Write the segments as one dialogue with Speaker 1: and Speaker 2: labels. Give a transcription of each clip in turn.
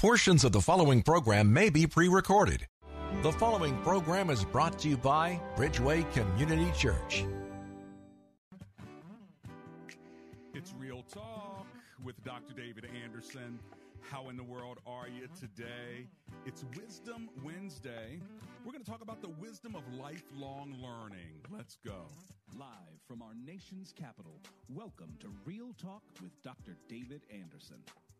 Speaker 1: Portions of the following program may be pre recorded. The following program is brought to you by Bridgeway Community Church.
Speaker 2: It's Real Talk with Dr. David Anderson. How in the world are you today? It's Wisdom Wednesday. We're going to talk about the wisdom of lifelong learning. Let's go.
Speaker 3: Live from our nation's capital, welcome to Real Talk with Dr. David Anderson.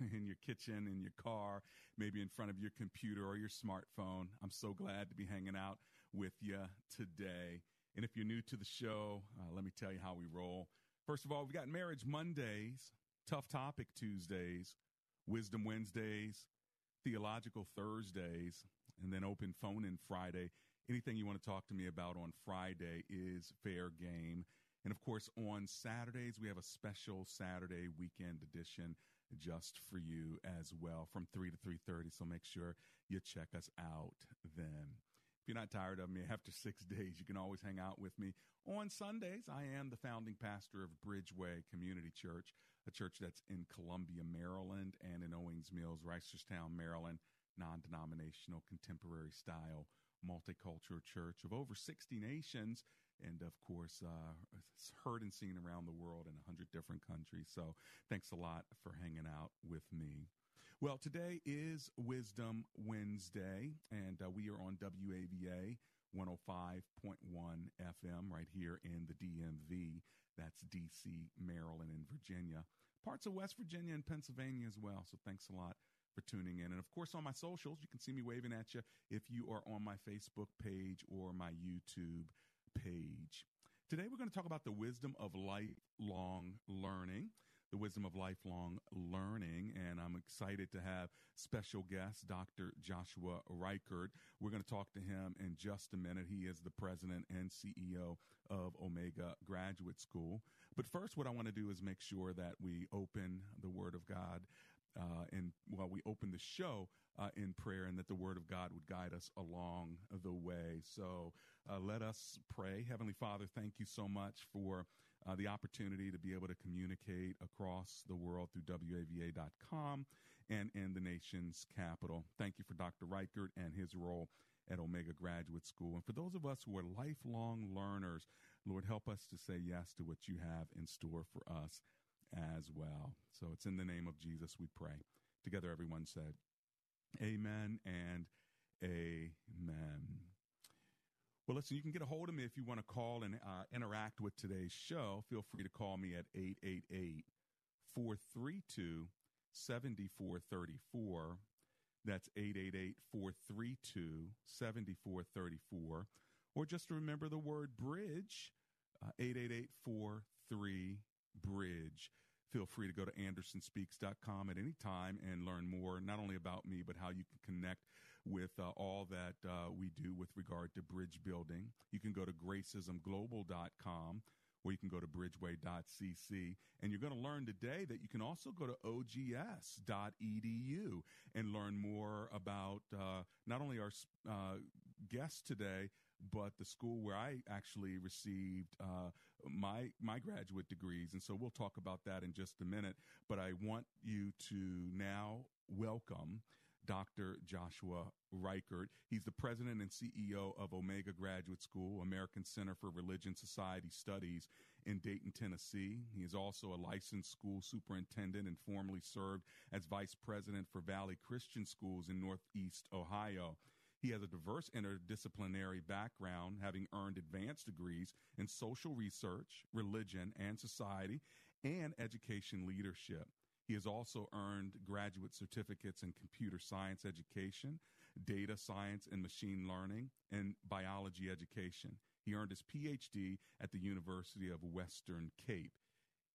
Speaker 2: in your kitchen, in your car, maybe in front of your computer or your smartphone, I'm so glad to be hanging out with you today. And if you're new to the show, uh, let me tell you how we roll. First of all, we've got Marriage Mondays, Tough Topic Tuesdays, Wisdom Wednesdays, Theological Thursdays, and then Open Phone in Friday. Anything you want to talk to me about on Friday is fair game. And of course, on Saturdays, we have a special Saturday weekend edition just for you as well from 3 to 3.30 so make sure you check us out then. If you're not tired of me after six days you can always hang out with me on sundays. I am the founding pastor of bridgeway community church a church that's in columbia maryland and in owings mills reisterstown maryland. Non-denominational contemporary style multicultural church of over 60 nations and of course, uh, heard and seen around the world in 100 different countries. So thanks a lot for hanging out with me. Well, today is Wisdom Wednesday, and uh, we are on WAVA 105.1 FM right here in the DMV. That's DC, Maryland, and Virginia. Parts of West Virginia and Pennsylvania as well. So thanks a lot for tuning in. And of course, on my socials, you can see me waving at you if you are on my Facebook page or my YouTube page. Today, we're going to talk about the wisdom of lifelong learning. The wisdom of lifelong learning, and I'm excited to have special guest Dr. Joshua Reichert. We're going to talk to him in just a minute. He is the president and CEO of Omega Graduate School. But first, what I want to do is make sure that we open the Word of God uh, and while we open the show uh, in prayer, and that the Word of God would guide us along the way. So uh, let us pray. Heavenly Father, thank you so much for uh, the opportunity to be able to communicate across the world through WAVA.com and in the nation's capital. Thank you for Dr. Reichert and his role at Omega Graduate School. And for those of us who are lifelong learners, Lord, help us to say yes to what you have in store for us as well. So it's in the name of Jesus we pray. Together, everyone said, Amen and Amen. Well, listen, you can get a hold of me if you want to call and uh, interact with today's show. Feel free to call me at 888 432 7434. That's 888 432 7434. Or just remember the word bridge, uh, 888 43 bridge. Feel free to go to andersonspeaks.com at any time and learn more, not only about me, but how you can connect with uh, all that uh, we do with regard to bridge building. You can go to gracismglobal.com or you can go to bridgeway.cc. And you're going to learn today that you can also go to ogs.edu and learn more about uh, not only our uh, guests today, but the school where I actually received uh, my my graduate degrees, and so we'll talk about that in just a minute. But I want you to now welcome Dr. Joshua Reichert. He's the president and CEO of Omega Graduate School, American Center for Religion Society Studies in Dayton, Tennessee. He is also a licensed school superintendent and formerly served as vice president for Valley Christian Schools in Northeast Ohio. He has a diverse interdisciplinary background, having earned advanced degrees in social research, religion and society, and education leadership. He has also earned graduate certificates in computer science education, data science and machine learning, and biology education. He earned his PhD at the University of Western Cape.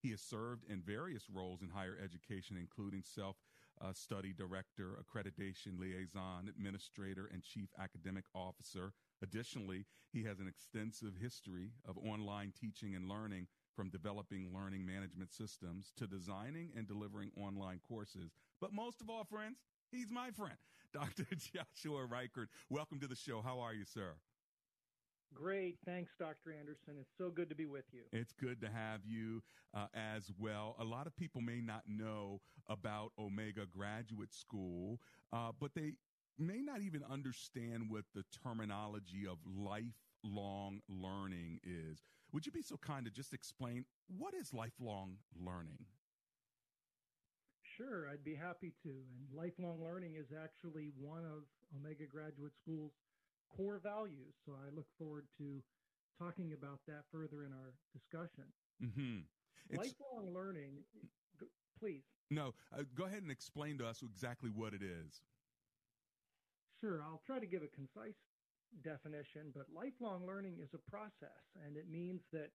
Speaker 2: He has served in various roles in higher education, including self uh, study director, accreditation liaison, administrator, and chief academic officer. Additionally, he has an extensive history of online teaching and learning from developing learning management systems to designing and delivering online courses. But most of all, friends, he's my friend, Dr. Joshua Reichert. Welcome to the show. How are you, sir?
Speaker 4: Great. Thanks, Dr. Anderson. It's so good to be with you.
Speaker 2: It's good to have you uh, as well. A lot of people may not know about Omega Graduate School, uh, but they may not even understand what the terminology of lifelong learning is. Would you be so kind to just explain what is lifelong learning?
Speaker 4: Sure, I'd be happy to. And lifelong learning is actually one of Omega Graduate School's core values. So I look forward to talking about that further in our discussion.
Speaker 2: Mm-hmm.
Speaker 4: Lifelong learning, please.
Speaker 2: No, uh, go ahead and explain to us exactly what it is.
Speaker 4: Sure, I'll try to give a concise definition, but lifelong learning is a process, and it means that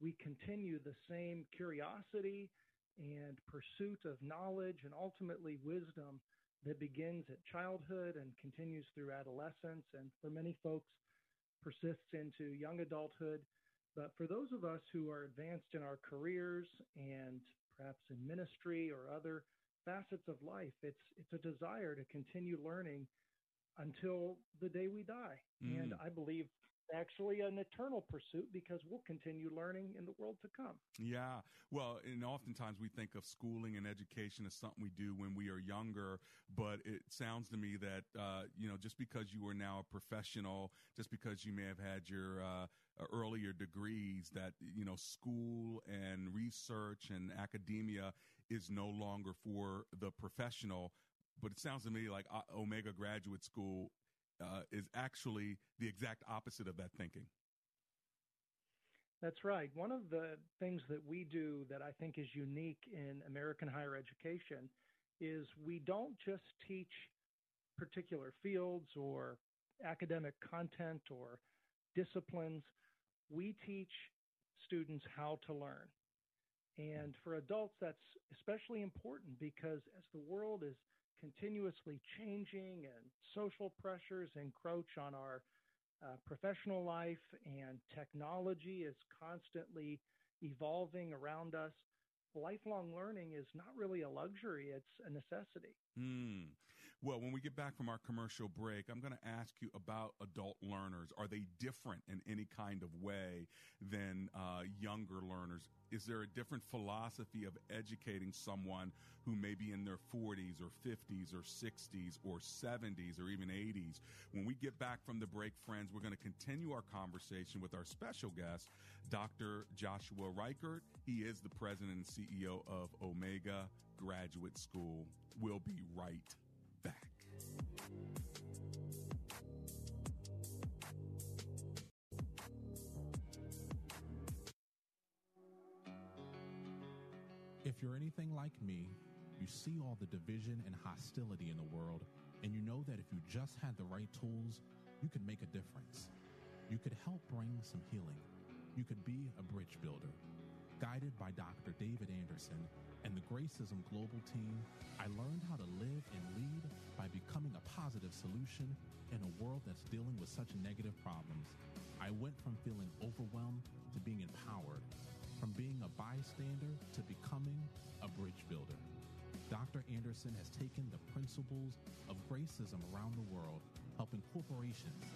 Speaker 4: we continue the same curiosity and pursuit of knowledge and ultimately wisdom that begins at childhood and continues through adolescence, and for many folks, persists into young adulthood. But for those of us who are advanced in our careers and perhaps in ministry or other facets of life, it's it's a desire to continue learning until the day we die. Mm. And I believe actually an eternal pursuit because we'll continue learning in the world to come.
Speaker 2: Yeah. Well, and oftentimes we think of schooling and education as something we do when we are younger, but it sounds to me that, uh, you know, just because you are now a professional, just because you may have had your, uh, earlier degrees that you know school and research and academia is no longer for the professional but it sounds to me like uh, omega graduate school uh, is actually the exact opposite of that thinking.
Speaker 4: That's right. One of the things that we do that I think is unique in American higher education is we don't just teach particular fields or academic content or disciplines. We teach students how to learn. And for adults, that's especially important because as the world is continuously changing and social pressures encroach on our uh, professional life and technology is constantly evolving around us. Lifelong learning is not really a luxury, it's a necessity.
Speaker 2: Mm. Well, when we get back from our commercial break, I'm going to ask you about adult learners. Are they different in any kind of way than uh, younger learners? Is there a different philosophy of educating someone who may be in their 40s or 50s or 60s or 70s or even 80s? When we get back from the break, friends, we're going to continue our conversation with our special guest, Dr. Joshua Reichert. He is the president and CEO of Omega Graduate School. We'll be right
Speaker 5: If you're anything like me, you see all the division and hostility in the world, and you know that if you just had the right tools, you could make a difference. You could help bring some healing. You could be a bridge builder. Guided by Dr. David Anderson, and the Gracism Global team, I learned how to live and lead by becoming a positive solution in a world that's dealing with such negative problems. I went from feeling overwhelmed to being empowered, from being a bystander to becoming a bridge builder. Dr. Anderson has taken the principles of gracism around the world, helping corporations,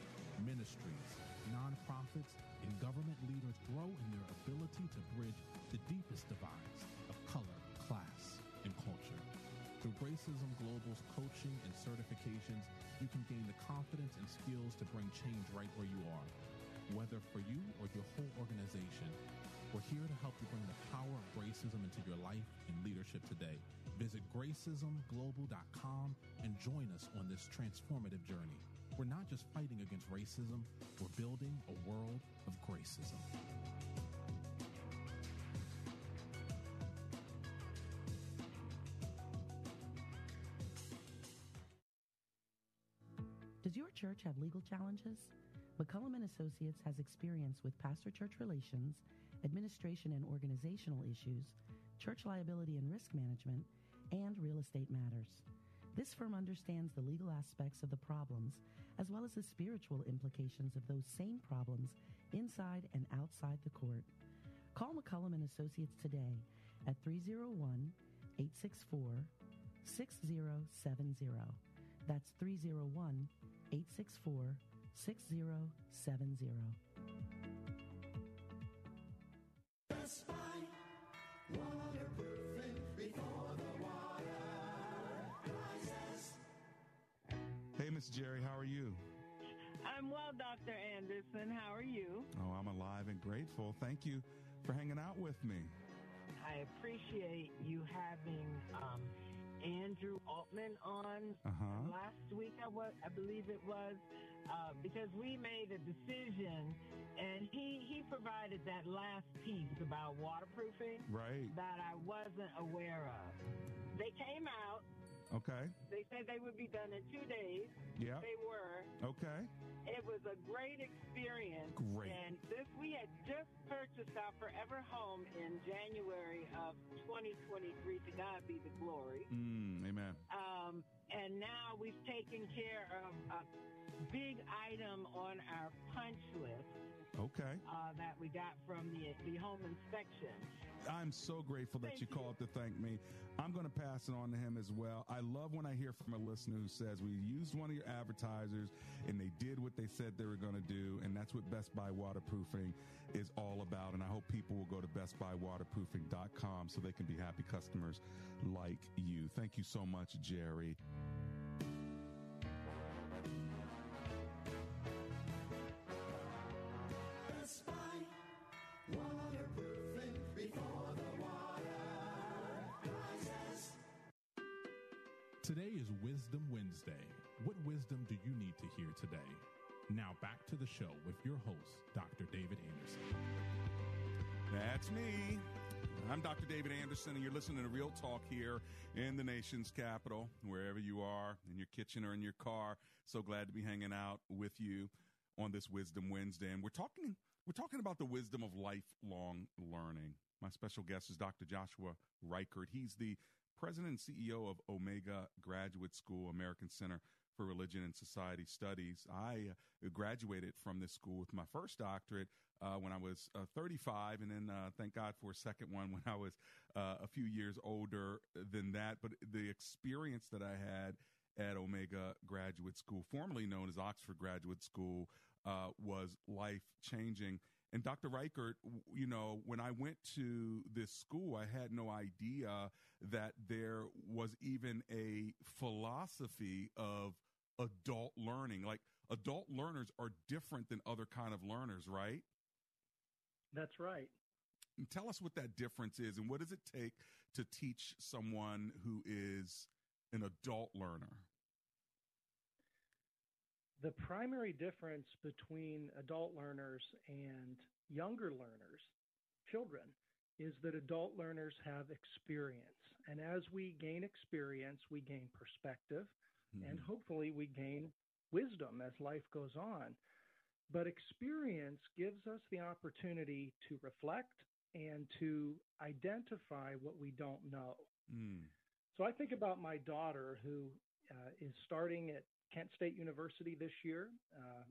Speaker 5: ministries, nonprofits, and government leaders grow in their ability to bridge the deepest divides of color, class, and culture. Through Gracism Global's coaching and certifications, you can gain the confidence and skills to bring change right where you are. Whether for you or your whole organization, we're here to help you bring the power of gracism into your life and leadership today. Visit gracismglobal.com and join us on this transformative journey. We're not just fighting against racism, we're building a world of gracism.
Speaker 6: Does your church have legal challenges? McCullum and Associates has experience with pastor-church relations, administration and organizational issues, church liability and risk management, and real estate matters. This firm understands the legal aspects of the problems, as well as the spiritual implications of those same problems inside and outside the court. Call McCullum and Associates today at 301 864 6070. That's 301
Speaker 7: 864 6070 spine. Waterproofing before the water rises.
Speaker 2: Hey, Miss Jerry, how are you?
Speaker 8: I'm well, Dr. Anderson. How are you?
Speaker 2: Oh, I'm alive and grateful. Thank you for hanging out with me.
Speaker 8: I appreciate you having um, Andrew Altman on
Speaker 2: Uh-huh.
Speaker 8: last week. I was, I believe it was, uh, because we made a decision, and he he provided that last piece about waterproofing
Speaker 2: Right.
Speaker 8: that I wasn't aware of. They came out.
Speaker 2: Okay.
Speaker 8: They said they would be done in two days.
Speaker 2: Yeah.
Speaker 8: They were.
Speaker 2: Okay.
Speaker 8: It was a great experience.
Speaker 2: Great.
Speaker 8: And this we had just purchased our forever home in January of 2023. To God be the glory.
Speaker 2: Mm, amen.
Speaker 8: Um, and now we've taken care of a big item on our punch list
Speaker 2: Okay.
Speaker 8: uh, that we got from the the home inspection.
Speaker 2: I'm so grateful that you called to thank me. I'm going to pass it on to him as well. I love when I hear from a listener who says we used one of your advertisers and they did what they said they were going to do. And that's what Best Buy Waterproofing is all about. And I hope people will go to bestbuywaterproofing.com so they can be happy customers like you. Thank you so much, Jerry.
Speaker 5: Today is Wisdom Wednesday. What wisdom do you need to hear today? Now back to the show with your host, Dr. David Anderson.
Speaker 2: That's me. I'm Dr. David Anderson, and you're listening to Real Talk here in the nation's capital, wherever you are, in your kitchen or in your car. So glad to be hanging out with you on this Wisdom Wednesday. And we're talking we're talking about the wisdom of lifelong learning. My special guest is Dr. Joshua Reichert. He's the president and CEO of Omega Graduate School, American Center for Religion and Society Studies. I uh, graduated from this school with my first doctorate uh, when I was uh, 35, and then uh, thank God for a second one when I was uh, a few years older than that. But the experience that I had at Omega Graduate School, formerly known as Oxford Graduate School, uh, was life changing. And Dr. Reichert, you know, when I went to this school, I had no idea that there was even a philosophy of adult learning. Like adult learners are different than other kind of learners, right?
Speaker 4: That's right.
Speaker 2: And tell us what that difference is and what does it take to teach someone who is an adult learner?
Speaker 4: The primary difference between adult learners and younger learners, children, is that adult learners have experience. And as we gain experience, we gain perspective and
Speaker 2: Mhm.
Speaker 4: hopefully we gain wisdom as life goes on. But experience gives us the opportunity to reflect and to identify what we don't know.
Speaker 2: Mm.
Speaker 4: So I think about my daughter who uh, is starting at Kent State University this year. Uh,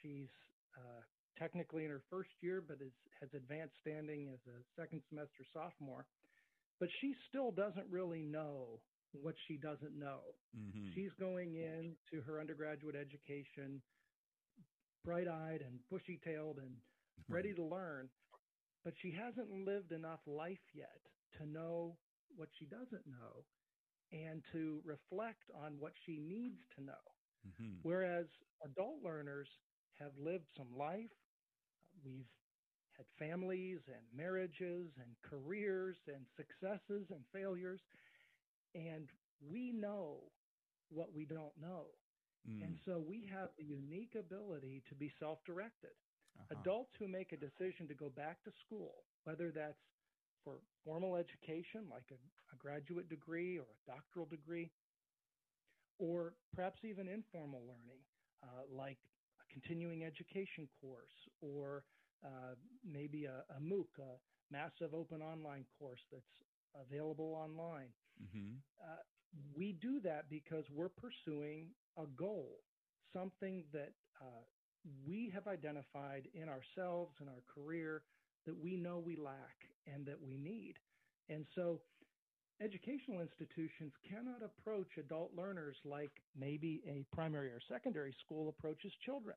Speaker 4: she's uh, technically in her first year, but is, has advanced standing as a second semester sophomore. But she still doesn't really know what she doesn't know.
Speaker 2: Mhm.
Speaker 4: She's going into her undergraduate education bright eyed and bushy tailed and ready to learn, but she hasn't lived enough life yet to know what she doesn't know. and to reflect on what she needs to know.
Speaker 2: Mm-hmm.
Speaker 4: Whereas adult learners have lived some life, we've had families and marriages and careers and successes and failures, and we know what we don't know.
Speaker 2: Mm.
Speaker 4: And so we have the unique ability to be self directed.
Speaker 2: Uh-huh.
Speaker 4: Adults who make a decision to go back to school, whether that's for formal education, like a, a graduate degree or a doctoral degree, or perhaps even informal learning, uh, like a continuing education course, or uh, maybe a, a MOOC, a massive open online course that's available online.
Speaker 2: Mm-hmm.
Speaker 4: Uh, we do that because we're pursuing a goal, something that uh, we have identified in ourselves and our career that we know we lack and that we need. And so, educational institutions cannot approach adult learners like maybe a primary or secondary school approaches children.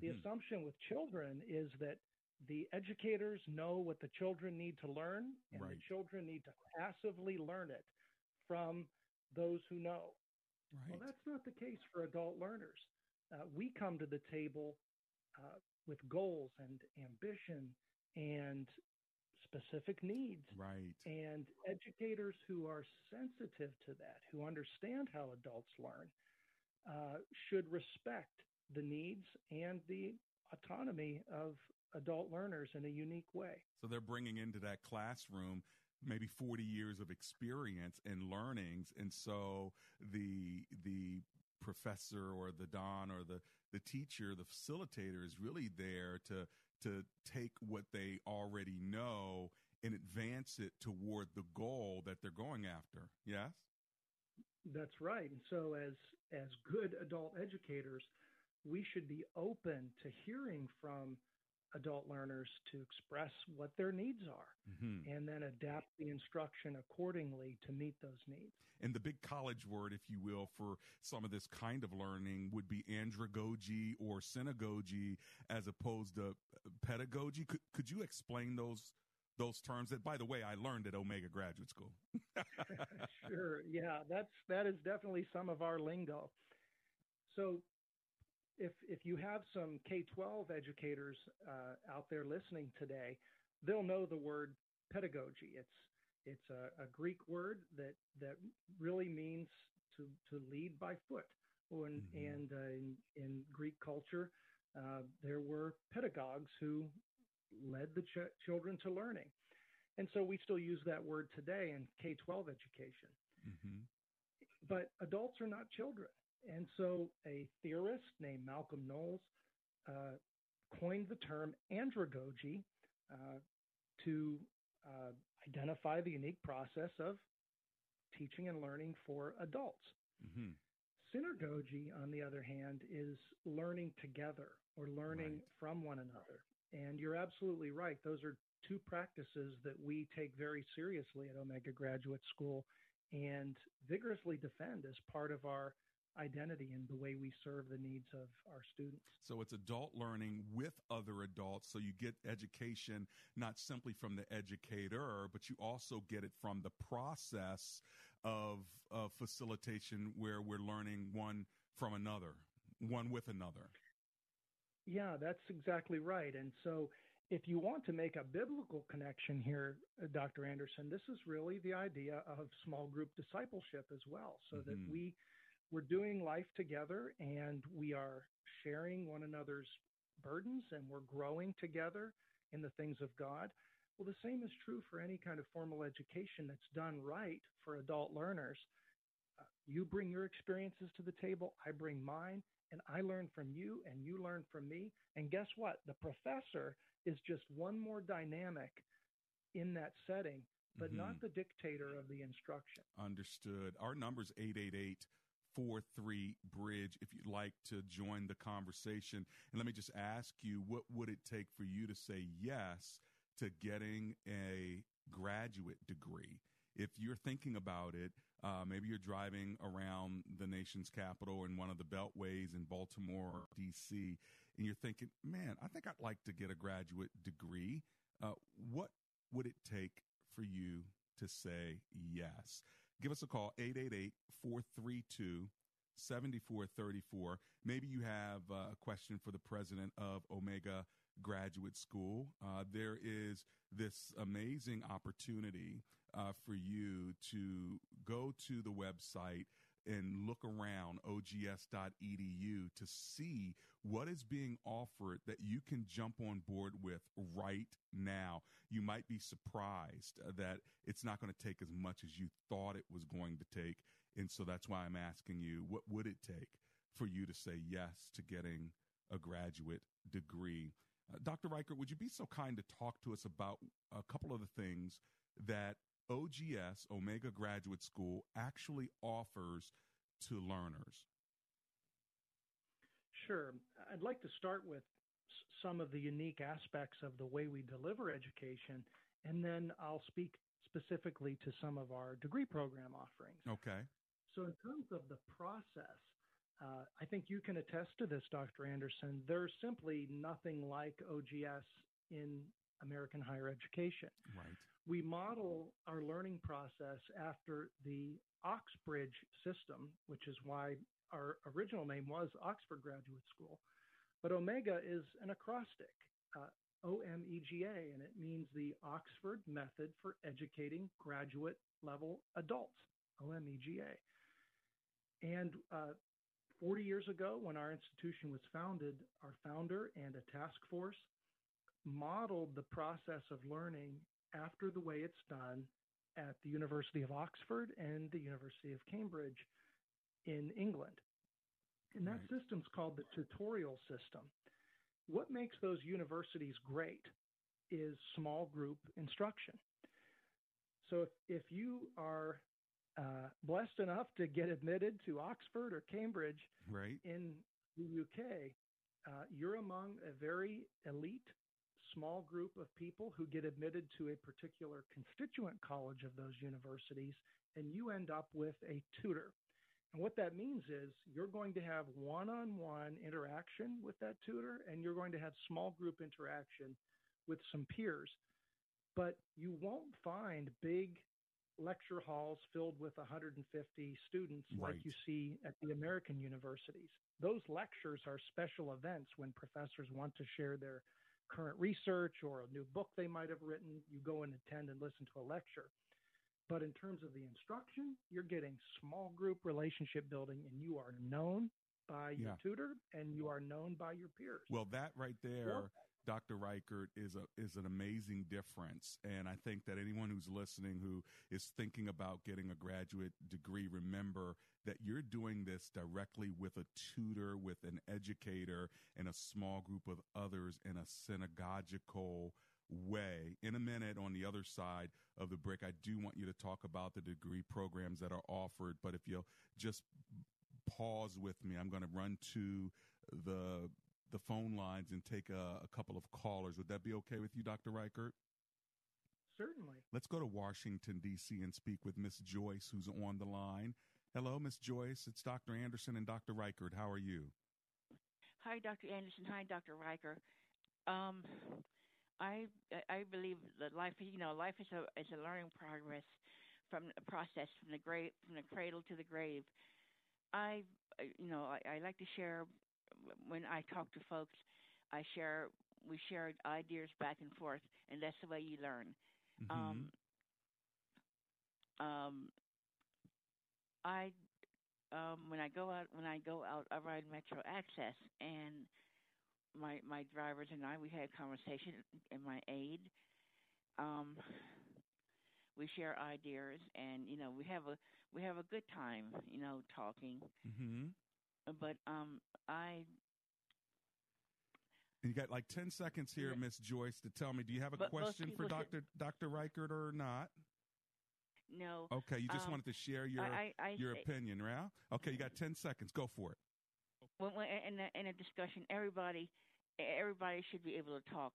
Speaker 4: The
Speaker 2: Mhm.
Speaker 4: assumption with children is that the educators know what the children need to learn, and the children need to passively learn it from those who know.
Speaker 2: Right.
Speaker 4: Well, that's not the case for adult learners. Uh, we come to the table uh, with goals and ambition and specific needs.
Speaker 2: Right.
Speaker 4: And educators who are sensitive to that, who understand how adults learn, uh, should respect the needs and the autonomy of adult learners in a unique way.
Speaker 2: So they're bringing into that classroom maybe 40 years of experience and learnings and so the the professor or the don or the the teacher the facilitator is really there to to take what they already know and advance it toward the goal that they're going after yes
Speaker 4: That's right. And so as as good adult educators, we should be open to hearing from adult learners to express what their needs are
Speaker 2: mm-hmm.
Speaker 4: and then adapt the instruction accordingly to meet those needs.
Speaker 2: And the big college word, if you will, for some of this kind of learning would be andragogy or synagogy as opposed to pedagogy. Could, could you explain those those terms that, by the way, I learned at Omega Graduate School?
Speaker 4: sure. Yeah, that's that is definitely some of our lingo. So if if you have some K-12 educators uh, out there listening today, they'll know the word pedagogy. It's it's a, a Greek word that that really means to to lead by foot. And
Speaker 2: Mhm.
Speaker 4: and uh, in, in Greek culture, uh, there were pedagogues who led the ch- children to learning, and so we still use that word today in K-12 education
Speaker 2: Mm-hmm.
Speaker 4: but adults are not children. And so a theorist named Malcolm Knowles uh, coined the term andragogy uh, to uh, identify the unique process of teaching and learning for adults.
Speaker 2: Mm-hmm.
Speaker 4: Synagogy, on the other hand, is learning together or learning
Speaker 2: Right.
Speaker 4: from one another. And you're absolutely right. Those are two practices that we take very seriously at Omega Graduate School and vigorously defend as part of our identity and the way we serve the needs of our students.
Speaker 2: So it's adult learning with other adults. So you get education not simply from the educator, but you also get it from the process of, of facilitation where we're learning one from another, one with another.
Speaker 4: Yeah, that's exactly right. And so, if you want to make a biblical connection here, uh, Dr. Anderson, this is really the idea of small group discipleship as well, so that
Speaker 2: Mhm.
Speaker 4: we we're doing life together and we are sharing one another's burdens and we're growing together in the things of God. Well, the same is true for any kind of formal education that's done right for adult learners. Uh, you bring your experiences to the table, I bring mine, and I learn from you, and you learn from me. And guess what? The professor is just one more dynamic in that setting, but not
Speaker 2: Mhm.
Speaker 4: the dictator of the instruction.
Speaker 2: Understood. Our number number's 888 43 Bridge if you'd like to join the conversation. And let me just ask you, what would it take for you to say yes to getting a graduate degree? If you're thinking about it, uh, maybe you're driving around the nation's capital in one of the beltways in Baltimore or DC, and you're thinking, man, I think I'd like to get a graduate degree. Uh, what would it take for you to say yes? Give us a call 888-432 7434. Maybe you have uh, a question for the president of Omega Graduate School. Uh, there is this amazing opportunity uh, for you to go to the website and look around ogs.edu to see what is being offered that you can jump on board with right now. You might be surprised that it's not going to take as much as you thought it was going to take. And so that's why I'm asking you, what would it take for you to say yes to getting a graduate degree? Uh, Dr. Reichert, would you be so kind to talk to us about a couple of the things that OGS, Omega Graduate School, actually offers to learners?
Speaker 4: Sure. I'd like to start with some of the unique aspects of the way we deliver education, and then I'll speak specifically to some of our degree program offerings.
Speaker 2: Okay.
Speaker 4: So, in terms of the process, uh, I think you can attest to this, Dr. Anderson. There's simply nothing like OGS in American higher education.
Speaker 2: Right.
Speaker 4: We model our learning process after the Oxbridge system, which is why our original name was Oxford Graduate School. But Omega is an acrostic, uh, O M E G A, and it means the Oxford Method for Educating Graduate Level Adults, O M E G A. And uh, 40 years ago, when our institution was founded, our founder and a task force modeled the process of learning after the way it's done at the University of Oxford and the University of Cambridge in England. And that
Speaker 2: Right.
Speaker 4: system's called the tutorial system. What makes those universities great is small group instruction. So if, if you are uh, blessed enough to get admitted to Oxford or Cambridge
Speaker 2: Right.
Speaker 4: in the UK, uh, you're among a very elite small group of people who get admitted to a particular constituent college of those universities, and you end up with a tutor. And what that means is you're going to have one on one interaction with that tutor, and you're going to have small group interaction with some peers. But you won't find big lecture halls filled with 150 students like you see at the American universities. Those lectures are special events when professors want to share their current research or a new book they might have written. You go and attend and listen to a lecture. But in terms of the instruction, you're getting small group relationship building and you are known by your
Speaker 2: Yeah.
Speaker 4: tutor and you are known by your peers.
Speaker 2: Well, that right there, Dr. Reichert, is a is an amazing difference, and I think that anyone who's listening who is thinking about getting a graduate degree, remember that you're doing this directly with a tutor, with an educator, and a small group of others in a synagogical way. In a minute, on the other side of the brick, I do want you to talk about the degree programs that are offered. But if you'll just pause with me, I'm going to run to the the phone lines and take a, a couple of callers. Would that be okay with you, Dr. Reichert?
Speaker 4: Certainly.
Speaker 2: Let's go to Washington, D.C. and speak with Miss Joyce, who's on the line. Hello, Miss Joyce. It's Dr. Anderson and Dr. Reichert. How are you?
Speaker 9: Hi, Dr. Anderson. Hi, Dr. Riker. Um, I I believe that life, you know, life is a is a learning progress from a process from the grave from the cradle to the grave. I, uh, you know, I, I like to share when I talk to folks. I share we share ideas back and forth, and that's the way you learn. Um, um, I um, when I go out when I go out I ride Metro Access and my my drivers and I we had conversation and my aide um we share ideas and you know we have a we have a good time you know talking
Speaker 2: Mm-hmm.
Speaker 9: But um I
Speaker 2: you got like 10 seconds here,
Speaker 9: Yeah.
Speaker 2: Miss Joyce, to tell me, do you have a
Speaker 9: But
Speaker 2: question for
Speaker 9: people should-
Speaker 2: Dr. Dr. Reichert or not?
Speaker 9: no
Speaker 2: Okay, you just
Speaker 9: um,
Speaker 2: wanted to share your
Speaker 9: I, I,
Speaker 2: your opinion, right? Okay, you got 10 seconds. Go for it.
Speaker 9: when, when in a, in a discussion, everybody everybody should be able to talk.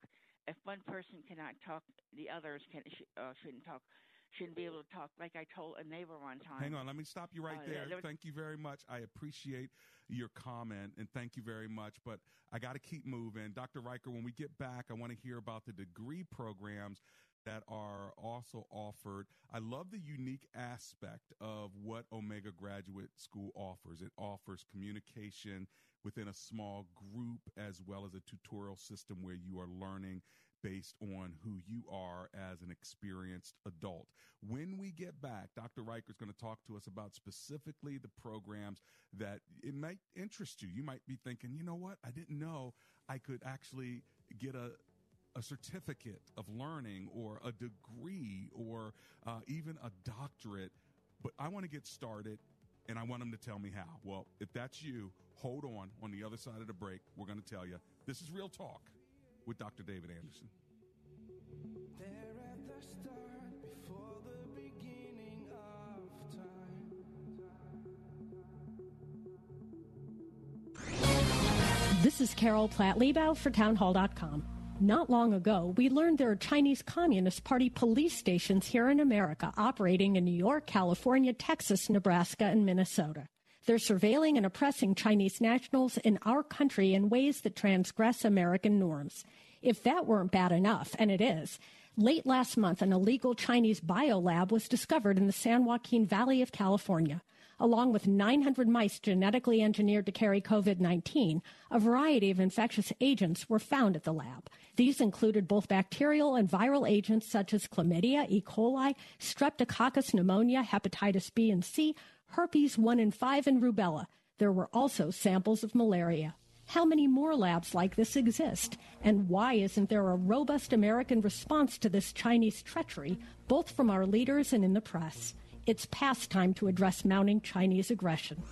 Speaker 9: If one person cannot talk, the others can sh- uh, shouldn't talk. Shouldn't be able to talk. Like I told a neighbor one time.
Speaker 2: Hang on, let me stop you right
Speaker 9: Uh,
Speaker 2: there.
Speaker 9: was-
Speaker 2: Thank you very much. I appreciate your comment and thank you very much. But I got to keep moving. Dr. Reichert, when we get back, I want to hear about the degree programs that are also offered. I love the unique aspect of what Omega Graduate School offers. It offers communication within a small group as well as a tutorial system where you are learning based on who you are as an experienced adult. When we get back, Dr. Reichert is going to talk to us about specifically the programs that it might interest you. You might be thinking, you know what? I didn't know I could actually get a a certificate of learning or a degree or uh, even a doctorate, but I want to get started and I want them to tell me how. Well, if that's you, hold on. On the other side of the break, we're going to tell you. This is Real Talk with Dr. David Anderson.
Speaker 10: This is Carol Platt-Liebau for townhall.com. Not long ago, we learned there are Chinese Communist Party police stations here in America operating in New York, California, Texas, Nebraska, and Minnesota. They're surveilling and oppressing Chinese nationals in our country in ways that transgress American norms. If that weren't bad enough, and it is, late last month an illegal Chinese biolab was discovered in the San Joaquin Valley of California. Along with 900 mice genetically engineered to carry COVID 19, a variety of infectious agents were found at the lab. These included both bacterial and viral agents such as chlamydia, E. coli, streptococcus pneumonia, hepatitis B and C, herpes 1 and 5, and rubella. There were also samples of malaria. How many more labs like this exist? And why isn't there a robust American response to this Chinese treachery, both from our leaders and in the press? It's past time to address mounting Chinese aggression.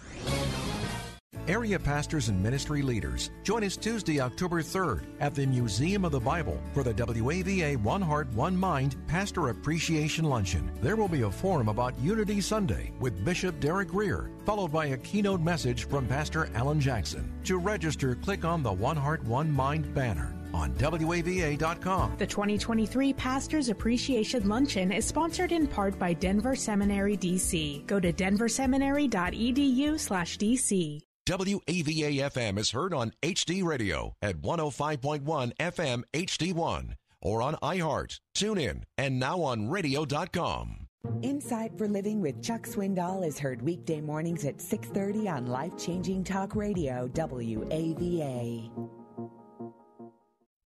Speaker 1: Area pastors and ministry leaders, join us Tuesday, October 3rd at the Museum of the Bible for the WAVA One Heart, One Mind Pastor Appreciation Luncheon. There will be a forum about Unity Sunday with Bishop Derek Grier, followed by a keynote message from Pastor Alan Jackson. To register, click on the One Heart, One Mind banner on WAVA.com.
Speaker 11: The 2023 Pastors Appreciation Luncheon is sponsored in part by Denver Seminary DC. Go to denverseminary.edu slash DC.
Speaker 1: WAVA FM is heard on HD Radio at 105.1 FM HD1 or on iHeart, TuneIn, and now on radio.com.
Speaker 12: Insight for Living with Chuck Swindoll is heard weekday mornings at 6:30 on life-changing talk radio WAVA.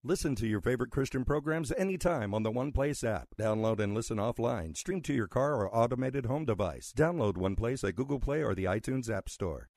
Speaker 13: Listen to your favorite Christian programs anytime on the One Place app. Download and listen offline. Stream to your car or automated home device. Download One Place at Google Play or the iTunes App Store.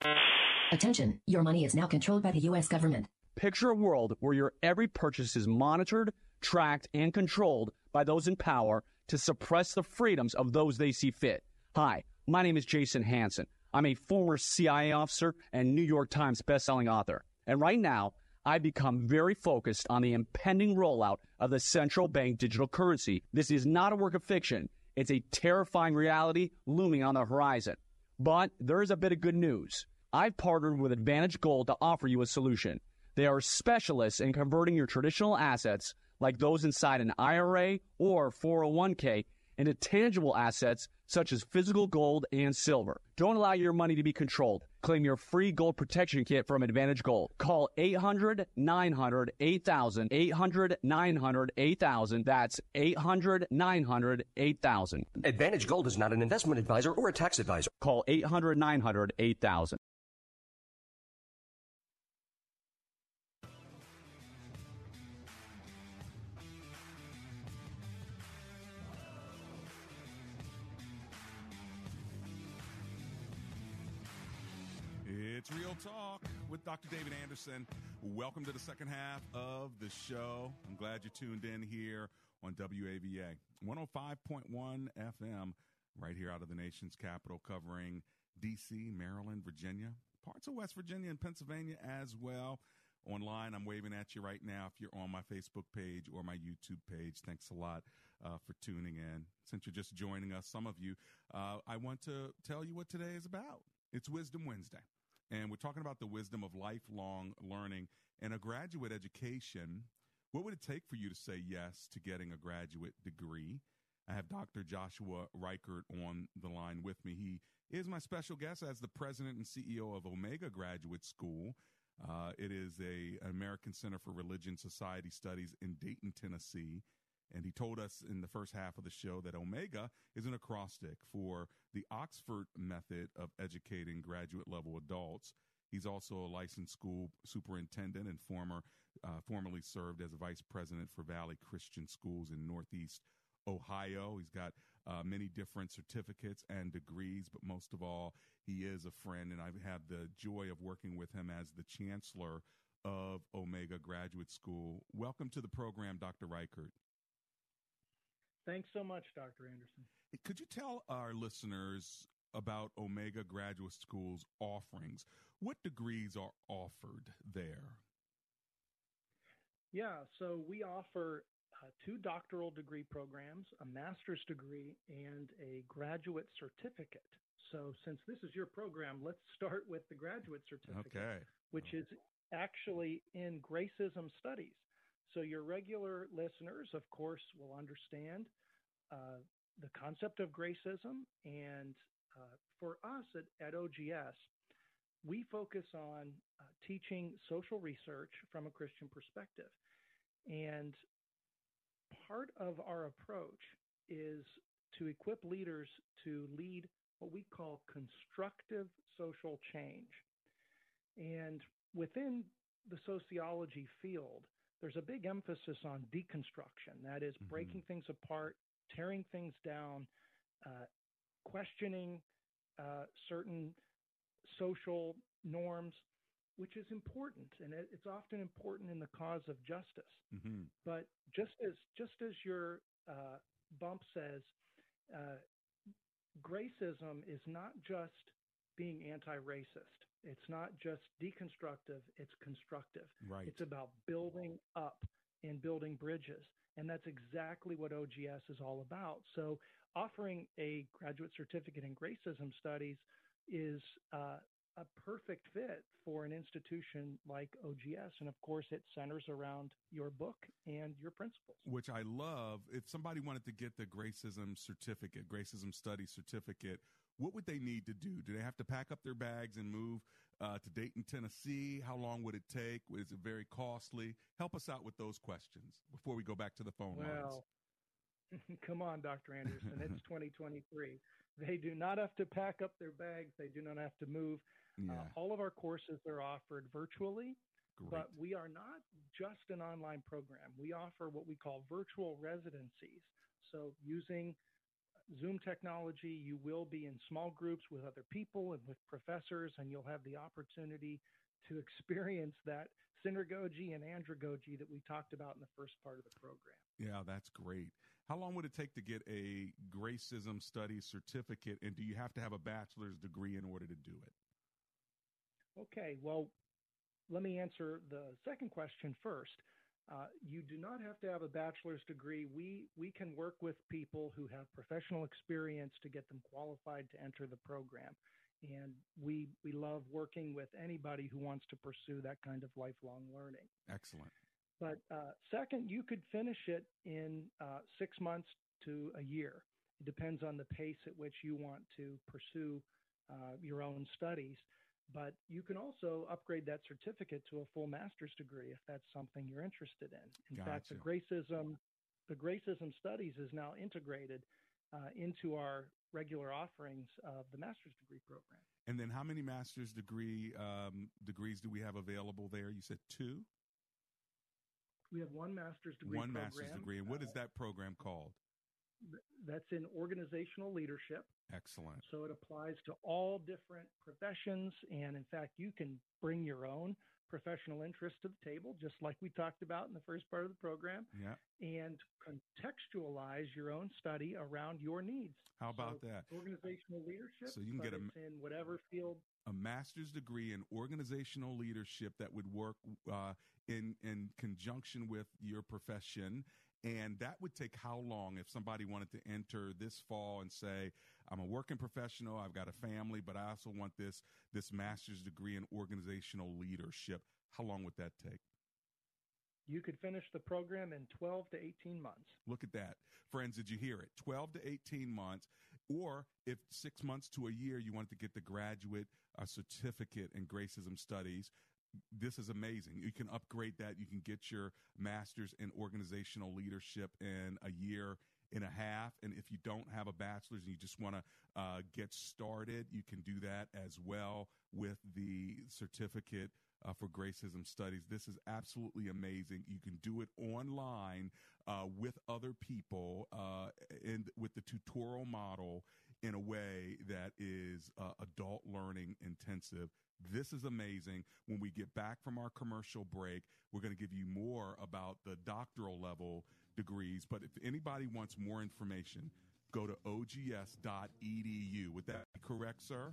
Speaker 14: Attention, your money is now controlled by the U.S. government.
Speaker 15: Picture a world where your every purchase is monitored, tracked, and controlled by those in power to suppress the freedoms of those they see fit. Hi, my name is Jason Hanson. I'm a former CIA officer and New York Times bestselling author. And right now, I've become very focused on the impending rollout of the central bank digital currency. This is not a work of fiction. It's a terrifying reality looming on the horizon. But there is a bit of good news. I've partnered with Advantage Gold to offer you a solution. They are specialists in converting your traditional assets, like those inside an IRA or 401k, into tangible assets such as physical gold and silver. Don't allow your money to be controlled. Claim your free gold protection kit from Advantage Gold. Call 800 900 8000. 800 900 8000. That's 800 900 8000.
Speaker 16: Advantage Gold is not an investment advisor or a tax advisor.
Speaker 15: Call 800 900 8000.
Speaker 2: It's Real Talk with Dr. David Anderson. Welcome to the second half of the show. I'm glad you tuned in here on WAVA 105.1 FM, right here out of the nation's capital, covering DC, Maryland, Virginia, parts of West Virginia and Pennsylvania as well. Online, I'm waving at you right now if you're on my Facebook page or my YouTube page. Thanks a lot uh, for tuning in. Since you're just joining us, some of you, uh, I want to tell you what today is about. It's Wisdom Wednesday. And we're talking about the wisdom of lifelong learning and a graduate education. What would it take for you to say yes to getting a graduate degree? I have Dr. Joshua Reichert on the line with me. He is my special guest as the president and CEO of Omega Graduate School. Uh, it is a an American Center for Religion Society Studies in Dayton, Tennessee. And he told us in the first half of the show that Omega is an acrostic for the Oxford method of educating graduate level adults. He's also a licensed school superintendent and former, uh, formerly served as a vice president for Valley Christian Schools in Northeast Ohio. He's got uh, many different certificates and degrees, but most of all, he is a friend, and I've had the joy of working with him as the chancellor of Omega Graduate School. Welcome to the program, Dr. Reichert.
Speaker 4: Thanks so much, Dr. Anderson.
Speaker 2: Could you tell our listeners about Omega Graduate School's offerings? What degrees are offered there?
Speaker 4: Yeah, so we offer uh, two doctoral degree programs, a master's degree, and a graduate certificate. So, since this is your program, let's start with the graduate certificate,
Speaker 2: Okay.
Speaker 4: which is actually in Gracism studies. So, your regular listeners, of course, will understand uh, the concept of Gracism. And uh, for us at, at OGS, we focus on uh, teaching social research from a Christian perspective. And part of our approach is to equip leaders to lead what we call constructive social change. And within the sociology field, there's a big emphasis on deconstruction. That is, breaking things apart, tearing things down, uh, questioning uh, certain social norms, which is important, and it, it's often important in the cause of justice.
Speaker 2: Mm-hmm.
Speaker 4: But just as just as your uh, bump says, uh, Gracism is not just being anti-racist. It's not just deconstructive. It's constructive.
Speaker 2: Right.
Speaker 4: It's about building up and building bridges, and that's exactly what OGS is all about. So, offering a graduate certificate in Gracism studies is uh, a perfect fit for an institution like OGS. And of course, it centers around your book and your principles.
Speaker 2: which I love. If somebody wanted to get the Gracism certificate, Gracism study certificate, what would they need to do? Do they have to pack up their bags and move uh, to Dayton, Tennessee? How long would it take? Is it very costly? Help us out with those questions before we go back to the phone lines.
Speaker 4: Come on, Dr. Anderson. It's 2023. They do not have to pack up their bags. They do not have to move.
Speaker 2: Yeah.
Speaker 4: Uh, all of our courses are offered virtually,
Speaker 2: Great.
Speaker 4: but we are not just an online program. We offer what we call virtual residencies. So, using Zoom technology, you will be in small groups with other people and with professors, and you'll have the opportunity to experience that synergogy and andragogy that we talked about in the first part of the program.
Speaker 2: Yeah, that's great. How long would it take to get a Gracism studies certificate? And do you have to have a bachelor's degree in order to do it?
Speaker 4: Okay, well, let me answer the second question first. Uh, you do not have to have a bachelor's degree. We we can work with people who have professional experience to get them qualified to enter the program, and we we love working with anybody who wants to pursue that kind of lifelong learning.
Speaker 2: Excellent.
Speaker 4: But uh, second, you could finish it in uh, six months to a year. It depends on the pace at which you want to pursue uh, your own studies. But you can also upgrade that certificate to a full master's degree if that's something you're interested in. In fact, the. Gracism, the Gracism studies is now integrated uh, into our regular offerings of the master's degree program.
Speaker 2: And then how many master's degree um, degrees do we have available there? You said two?
Speaker 4: We have one master's degree
Speaker 2: One
Speaker 4: program.
Speaker 2: master's degree. And what is that program called?
Speaker 4: Th- That's in organizational leadership.
Speaker 2: Excellent.
Speaker 4: So it applies to all different professions. And in fact, you can bring your own professional interest to the table, just like we talked about in the first part of the program,
Speaker 2: Yeah.
Speaker 4: and contextualize your own study around your needs.
Speaker 2: How about
Speaker 4: So
Speaker 2: that?
Speaker 4: Organizational leadership.
Speaker 2: So you can get a-
Speaker 4: in whatever field.
Speaker 2: A master's degree in organizational leadership that would work uh, in in conjunction with your profession, and that would take how long if somebody wanted to enter this fall and say, "I'm a working professional, I've got a family, but I also want this this master's degree in organizational leadership." How long would that take?
Speaker 4: You could finish the program in 12 to 18 months.
Speaker 2: Look at that. Friends, did you hear it? 12 to 18 months. Or if six months to a year, you wanted to get the graduate uh, certificate in Gracism Studies, this is amazing. You can upgrade that. You can get your master's in organizational leadership in a year and a half. And if you don't have a bachelor's and you just want to uh, get started, you can do that as well with the certificate uh, for Gracism Studies. This is absolutely amazing. You can do it online uh, with other people uh, and with the tutorial model in a way that is uh, adult learning intensive. This is amazing. When we get back from our commercial break, we're going to give you more about the doctoral level degrees. But if anybody wants more information, go to ogs.edu. Would that be correct, sir?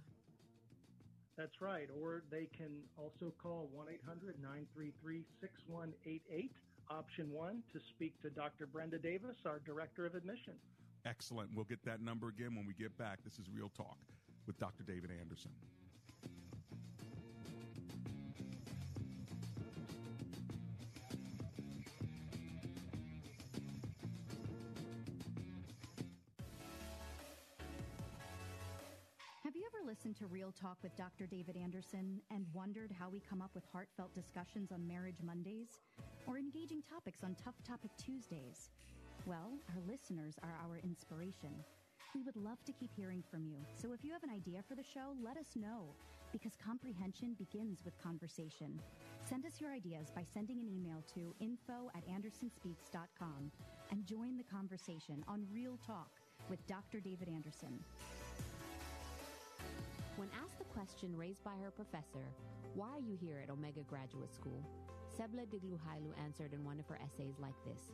Speaker 4: That's right. Or they can also call 1 800 933 6188, option one, to speak to Dr. Brenda Davis, our Director of Admissions.
Speaker 2: Excellent. We'll get that number again when we get back. This is Real Talk with Dr. David Anderson.
Speaker 17: Have you ever listened to Real Talk with Dr. David Anderson and wondered how we come up with heartfelt discussions on Marriage Mondays or engaging topics on Tough Topic Tuesdays? Well, our listeners are our inspiration. We would love to keep hearing from you. So if you have an idea for the show, let us know because comprehension begins with conversation. Send us your ideas by sending an email to info at andersonspeaks.com and join the conversation on Real Talk with Dr. David Anderson.
Speaker 18: When asked the question raised by her professor, why are you here at Omega Graduate School? Sebla Digluhailu answered in one of her essays like this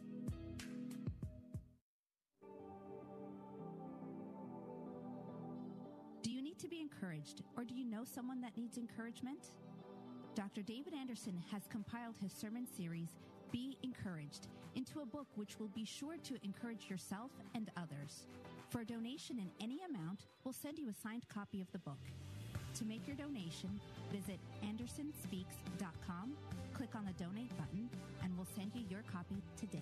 Speaker 19: to be encouraged, or do you know someone that needs encouragement? Dr. David Anderson has compiled his sermon series, Be Encouraged, into a book which will be sure to encourage yourself and others. For a donation in any amount, we'll send you a signed copy of the book. To make your donation, visit andersonspeaks.com, click on the donate button, and we'll send you your copy today.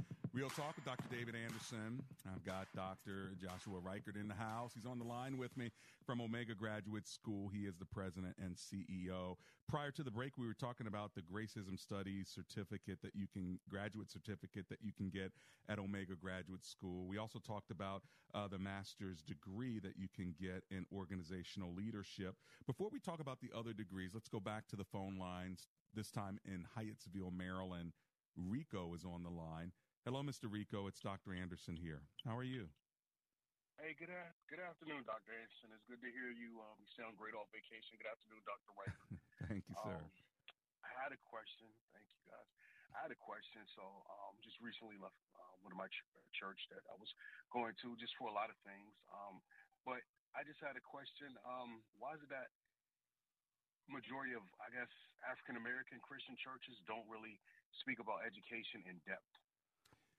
Speaker 2: Real Talk with Dr. David Anderson. I've got Dr. Joshua Reichert in the house. He's on the line with me from Omega Graduate School. He is the president and CEO. Prior to the break, we were talking about the Gracism Studies certificate that you can, graduate certificate that you can get at Omega Graduate School. We also talked about uh, the master's degree that you can get in organizational leadership. Before we talk about the other degrees, let's go back to the phone lines, this time in Hyattsville, Maryland. Rico is on the line. Hello, Mr. Rico. It's Dr. Anderson here. How are you?
Speaker 20: Hey, good a- good afternoon, Dr. Anderson. It's good to hear you. Um, you sound great off vacation. Good afternoon, Dr. White.
Speaker 2: Thank you, sir.
Speaker 20: Um, I had a question. Thank you, guys. I had a question. So, um, just recently left uh, one of my ch- church that I was going to just for a lot of things. Um, but I just had a question. Um, why is it that majority of, I guess, African American Christian churches don't really speak about education in depth?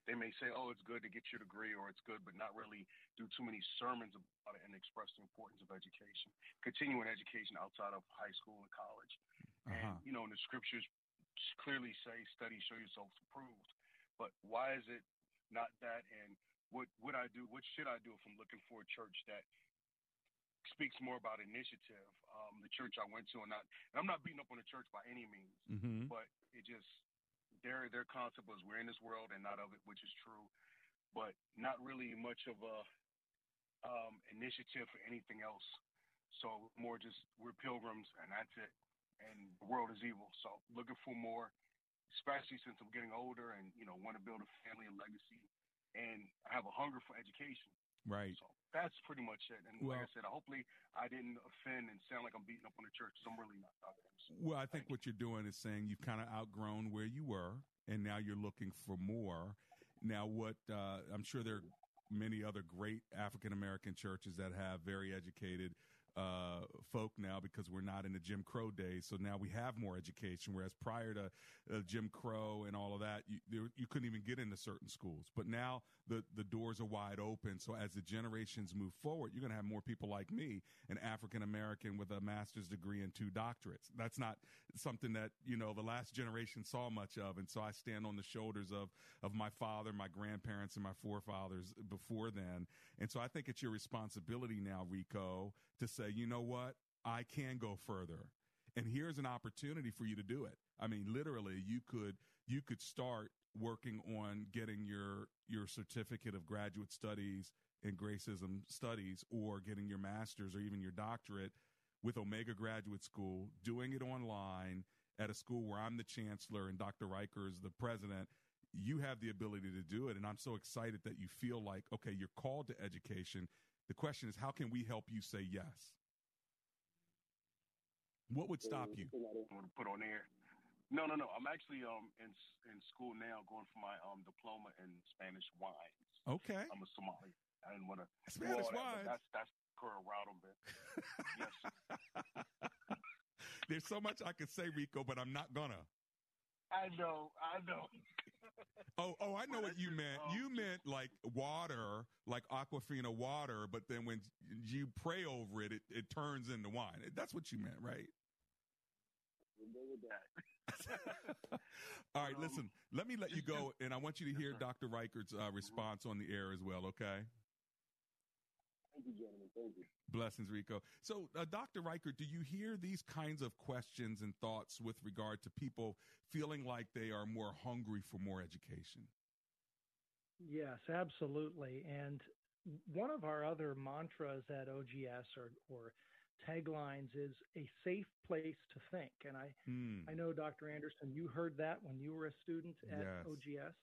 Speaker 20: They may say, "Oh, it's good to get your degree," or "It's good," but not really do too many sermons about it and express the importance of education, continuing education outside of high school and college. And
Speaker 2: Uh-huh.
Speaker 20: you know, in the scriptures clearly say, "Study, show yourselves approved." But why is it not that? And what would I do? What should I do if I'm looking for a church that speaks more about initiative? Um, the church I went to, and not, and I'm not beating up on the church by any means,
Speaker 2: Mhm.
Speaker 20: but it just their their concept was we're in this world and not of it, which is true, but not really much of a um, initiative for anything else. So more just we're pilgrims and that's it, and the world is evil. So looking for more, especially since I'm getting older and you know want to build a family and legacy, and I have a hunger for education.
Speaker 2: Right.
Speaker 20: So that's pretty much it. And like I said, hopefully I didn't offend and sound like I'm beating up on the church 'cause I'm really not.
Speaker 2: Well, I think what you're doing is saying you've kind of outgrown where you were, and now you're looking for more. Now, what uh, I'm sure there are many other great African American churches that have very educated uh, folk now because we're not in the Jim Crow days. So now we have more education. Whereas prior to uh, Jim Crow and all of that, you, there, you couldn't even get into certain schools. But now the the doors are wide open. So as the generations move forward, you're going to have more people like me, an African American with a master's degree and two doctorates. That's not something that you know the last generation saw much of, and so I stand on the shoulders of of my father, my grandparents, and my forefathers before then. And so I think it's your responsibility now, Rico, to say, you know what, I can go further, and here's an opportunity for you to do it. I mean, literally, you could you could start working on getting your your certificate of graduate studies in Gracism studies, or getting your master's or even your doctorate with Omega Graduate School, doing it online at a school where I'm the chancellor and Dr. Reichert is the president. You have the ability to do it. And I'm so excited that you feel like, okay, you're called to education. The question is, how can we help you say yes? What would stop mm,
Speaker 20: you? Want to put on air. No, no, no. I'm actually um in in school now, going for my um diploma in Spanish wines.
Speaker 2: Okay.
Speaker 20: I'm a Somali. I didn't want to
Speaker 2: Spanish
Speaker 20: that,
Speaker 2: wines?
Speaker 20: That's that's a bit. yes.
Speaker 2: There's so much I could say, Rico, but I'm not gonna.
Speaker 20: I know. I know.
Speaker 2: Oh, oh, I know what you meant. You meant like water, like Aquafina water, but then when you pray over it, it, it turns into wine. That's what you meant, right?
Speaker 20: We'll go with that.
Speaker 2: All right, listen, let me let you go, and I want you to hear Dr. Reichert's uh, response on the air as well, okay?
Speaker 20: Thank you, gentlemen. Thank you.
Speaker 2: Blessings, Rico. So, uh, Dr. Reichert, do you hear these kinds of questions and thoughts with regard to people feeling like they are more hungry for more education?
Speaker 4: Yes, absolutely. And one of our other mantras at OGS or, or taglines is a safe place to think. And I,
Speaker 2: Hmm.
Speaker 4: I know, Dr. Anderson, you heard that when you were a student at
Speaker 2: Yes.
Speaker 4: OGS.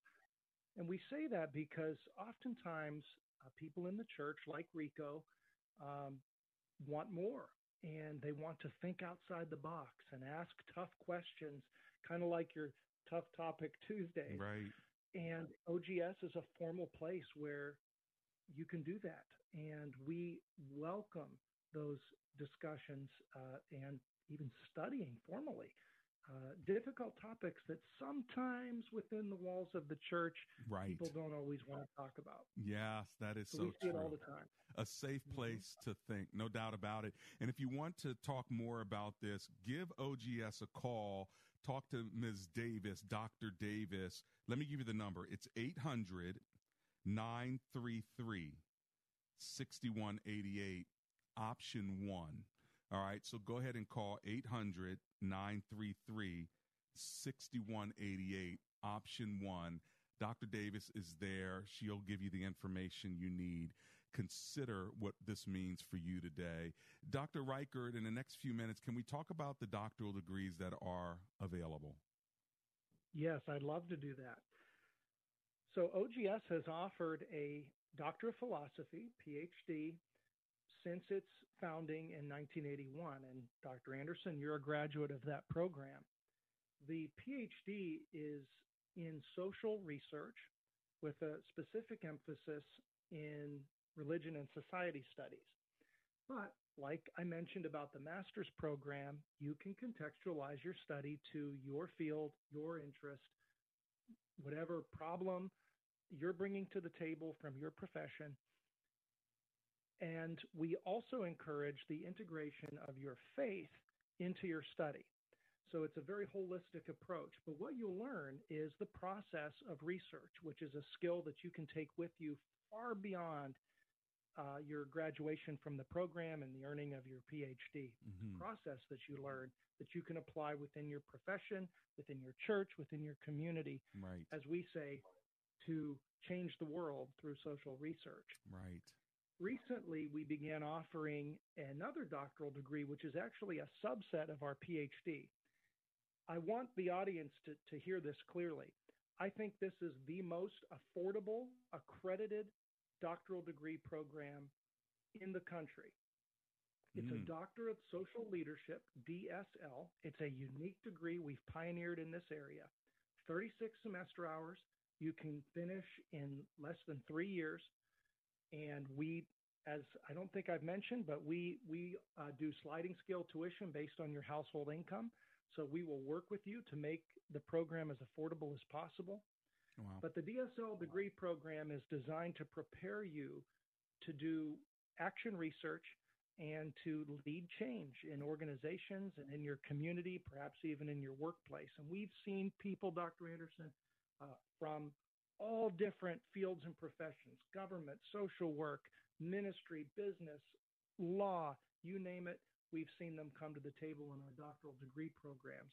Speaker 4: And we say that because oftentimes uh, people in the church, like Rico, um, want more and they want to think outside the box and ask tough questions, kind of like your Tough Topic Tuesday.
Speaker 2: Right.
Speaker 4: And OGS is a formal place where you can do that. And we welcome those discussions uh, and even studying formally uh, difficult topics that sometimes within the walls of the church
Speaker 2: Right.
Speaker 4: people don't always want to talk about.
Speaker 2: Yes, that is
Speaker 4: So
Speaker 2: so,
Speaker 4: we see it all the time.
Speaker 2: A safe place to think, no doubt about it. And if you want to talk more about this, give OGS a call talk to Ms. Davis, Dr. Davis, let me give you the number. It's 800 933 6188, option one. All right, so go ahead and call 800 933 6188, option one. Dr. Davis is there. She'll give you the information you need. Consider what this means for you today. Dr. Reichert, in the next few minutes, can we talk about the doctoral degrees that are available?
Speaker 4: Yes, I'd love to do that. So, OGS has offered a Doctor of Philosophy, PhD, since its founding in 1981. And Dr. Anderson, you're a graduate of that program. The PhD is in social research with a specific emphasis in religion and society studies. But like I mentioned about the master's program, you can contextualize your study to your field, your interest, whatever problem you're bringing to the table from your profession. And we also encourage the integration of your faith into your study. So it's a very holistic approach. But what you'll learn is the process of research, which is a skill that you can take with you far beyond uh, your graduation from the program and the earning of your PhD.
Speaker 2: Mhm.
Speaker 4: Process that you learn that you can apply within your profession, within your church, within your community,
Speaker 2: Right.
Speaker 4: as we say, to change the world through social research.
Speaker 2: Right.
Speaker 4: Recently, we began offering another doctoral degree, which is actually a subset of our PhD. I want the audience to, to hear this clearly. I think this is the most affordable, accredited doctoral degree program in the country. It's
Speaker 2: Mm.
Speaker 4: a Doctor of Social Leadership, DSL. It's a unique degree we've pioneered in this area. 36 semester hours. You can finish in less than three years. And we, as I don't think I've mentioned, but we we uh, do sliding scale tuition based on your household income. So we will work with you to make the program as affordable as possible.
Speaker 2: Wow.
Speaker 4: But the DSL degree program is designed to prepare you to do action research and to lead change in organizations and in your community, perhaps even in your workplace. And we've seen people, Dr. Anderson, uh, from all different fields and professions government, social work, ministry, business, law, you name it. We've seen them come to the table in our doctoral degree programs.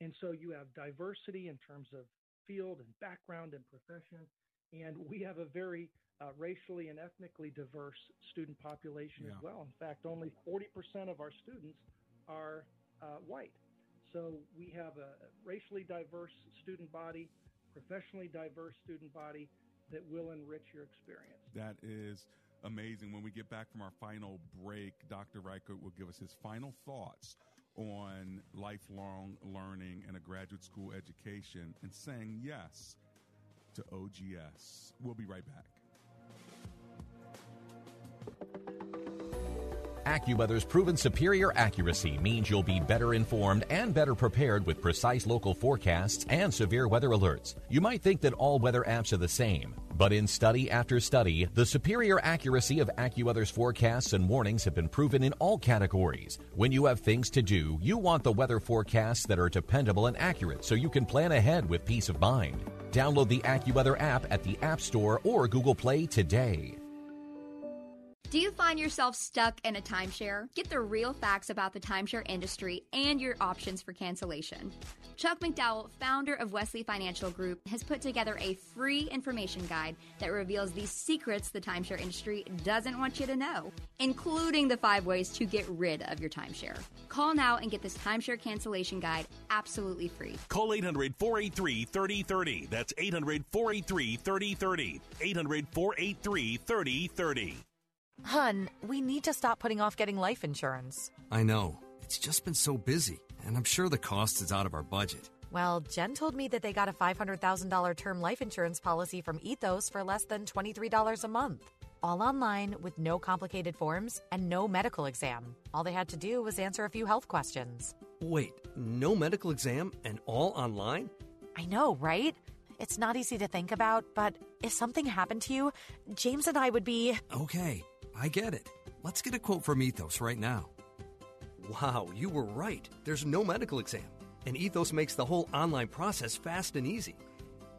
Speaker 4: And so you have diversity in terms of field and background and profession. And we have a very uh, racially and ethnically diverse student population
Speaker 2: Yeah.
Speaker 4: as well. In fact, only 40% of our students are uh, white. So we have a racially diverse student body, professionally diverse student body that will enrich your experience.
Speaker 2: That is amazing. When we get back from our final break, Dr. Reichert will give us his final thoughts on lifelong learning and a graduate school education and saying yes to OGS. We'll be right back.
Speaker 21: AccuWeather's proven superior accuracy means you'll be better informed and better prepared with precise local forecasts and severe weather alerts. You might think that all weather apps are the same, but in study after study, the superior accuracy of AccuWeather's forecasts and warnings have been proven in all categories. When you have things to do, you want the weather forecasts that are dependable and accurate so you can plan ahead with peace of mind. Download the AccuWeather app at the App Store or Google Play today.
Speaker 22: Do you find yourself stuck in a timeshare? Get the real facts about the timeshare industry and your options for cancellation. Chuck McDowell, founder of Wesley Financial Group, has put together a free information guide that reveals the secrets the timeshare industry doesn't want you to know, including the five ways to get rid of your timeshare. Call now and get this timeshare cancellation guide absolutely free.
Speaker 23: Call 800 483 3030. That's 800 483 3030. 800 483 3030.
Speaker 24: Hun, we need to stop putting off getting life insurance.
Speaker 25: I know. It's just been so busy, and I'm sure the cost is out of our budget.
Speaker 24: Well, Jen told me that they got a $500,000 term life insurance policy from Ethos for less than $23 a month. All online with no complicated forms and no medical exam. All they had to do was answer a few health questions.
Speaker 25: Wait, no medical exam and all online?
Speaker 24: I know, right? It's not easy to think about, but if something happened to you, James and I would be.
Speaker 25: Okay, I get it. Let's get a quote from Ethos right now. Wow, you were right. There's no medical exam. And Ethos makes the whole online process fast and easy.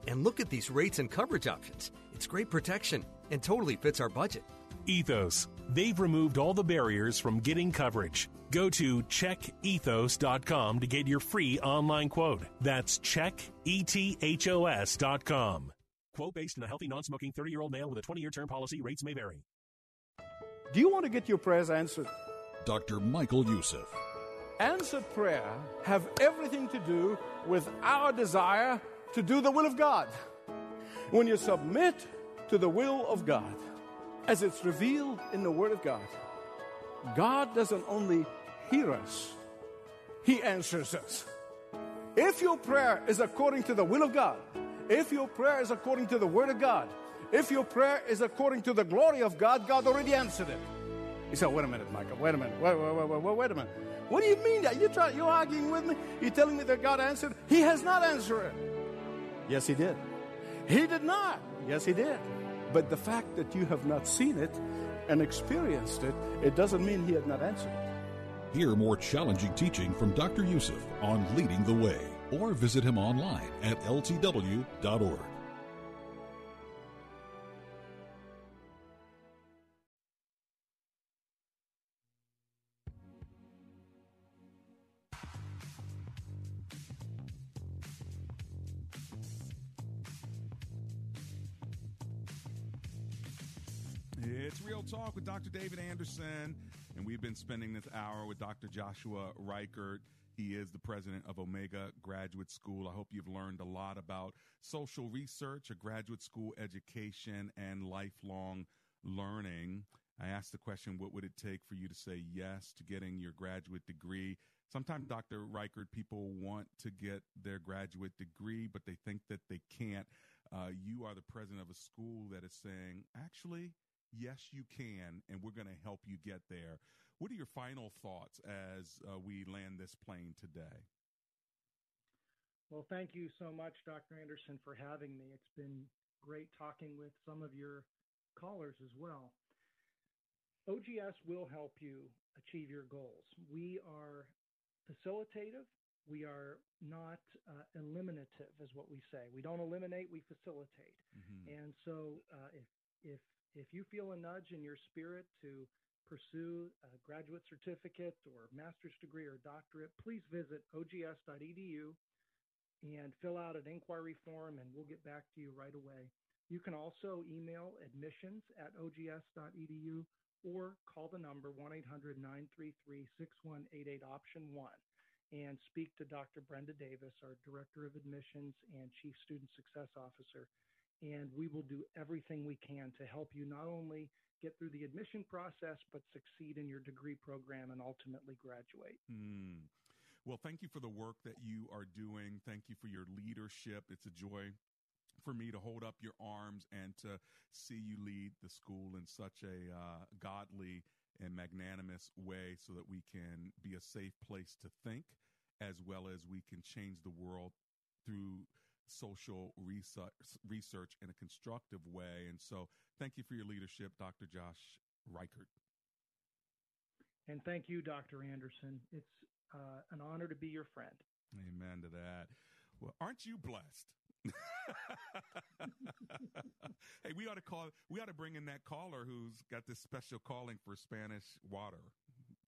Speaker 25: And look at these rates and coverage options. It's great protection and totally fits our budget.
Speaker 23: Ethos. They've removed all the barriers from getting coverage. Go to checkethos.com to get your free online quote. That's checkethos.com. Quote based on a healthy, non smoking 30 year old male with a 20 year term policy. Rates may vary.
Speaker 26: Do you want to get your prayers answered?
Speaker 27: Dr. Michael Youssef.
Speaker 26: Answered prayer have everything to do with our desire to do the will of God. When you submit to the will of God, as it's revealed in the Word of God, God doesn't only hear us, He answers us. If your prayer is according to the will of God, if your prayer is according to the Word of God, if your prayer is according to the glory of God, God already answered it. He said, wait a minute, Michael, wait a minute, wait, wait, wait, wait, wait a minute. What do you mean that? You try, you're arguing with me? You're telling me that God answered? He has not answered it. Yes, He did. He did not. Yes, He did. But the fact that you have not seen it and experienced it, it doesn't mean He had not answered it.
Speaker 27: Hear more challenging teaching from Dr. Youssef on Leading the Way or visit him online at ltw.org.
Speaker 2: It's Real Talk with Dr. David Anderson, and we've been spending this hour with Dr. Joshua Reichert. He is the president of Omega Graduate School. I hope you've learned a lot about social research, a graduate school education, and lifelong learning. I asked the question, what would it take for you to say yes to getting your graduate degree? Sometimes, Dr. Reichert, people want to get their graduate degree, but they think that they can't. Uh, you are the president of a school that is saying, actually, yes, you can, and we're going to help you get there. What are your final thoughts as uh, we land this plane today?
Speaker 4: Well, thank you so much, Dr. Anderson, for having me. It's been great talking with some of your callers as well. OGS will help you achieve your goals. We are facilitative. We are not uh, eliminative, is what we say. We don't eliminate, we facilitate. Mm-hmm. And so, uh, if if if you feel a nudge in your spirit to pursue a graduate certificate or master's degree or doctorate, please visit ogs.edu and fill out an inquiry form, and we'll get back to you right away. You can also email admissions at ogs.edu or call the number 1 800 933 6188 option 1 and speak to Dr. Brenda Davis, our Director of Admissions and Chief Student Success Officer. And we will do everything we can to help you not only get through the admission process, but succeed in your degree program and ultimately graduate.
Speaker 2: Hmm. Well, thank you for the work that you are doing. Thank you for your leadership. It's a joy for me to hold up your arms and to see you lead the school in such a uh, godly and magnanimous way so that we can be a safe place to think as well as we can change the world through social research, research in a constructive way. And so thank you for your leadership, Dr. Josh Reichert.
Speaker 4: And thank you, Dr. Anderson. It's uh, an honor to be your friend.
Speaker 2: Amen to that. Well, aren't you blessed? hey, we ought to call. We ought to bring in that caller who's got this special calling for Spanish water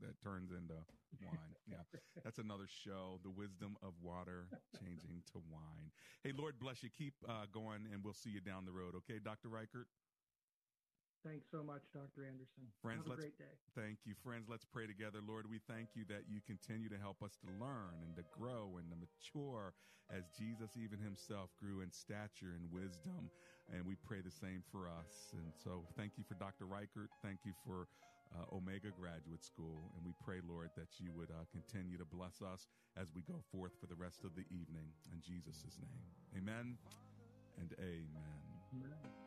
Speaker 2: that turns into wine. Yeah, that's another show. The wisdom of water changing to wine. Hey, Lord bless you. Keep uh, going, and we'll see you down the road. Okay, Dr. Reichert.
Speaker 4: Thanks so much, Dr. Anderson.
Speaker 2: Friends,
Speaker 4: Have a
Speaker 2: let's,
Speaker 4: great day.
Speaker 2: Thank you. Friends, let's pray together. Lord, we thank you that you continue to help us to learn and to grow and to mature as Jesus even himself grew in stature and wisdom. And we pray the same for us. And so thank you for Dr. Reichert. Thank you for uh, Omega Graduate School. And we pray, Lord, that you would uh, continue to bless us as we go forth for the rest of the evening. In Jesus' name. Amen and amen.
Speaker 4: amen.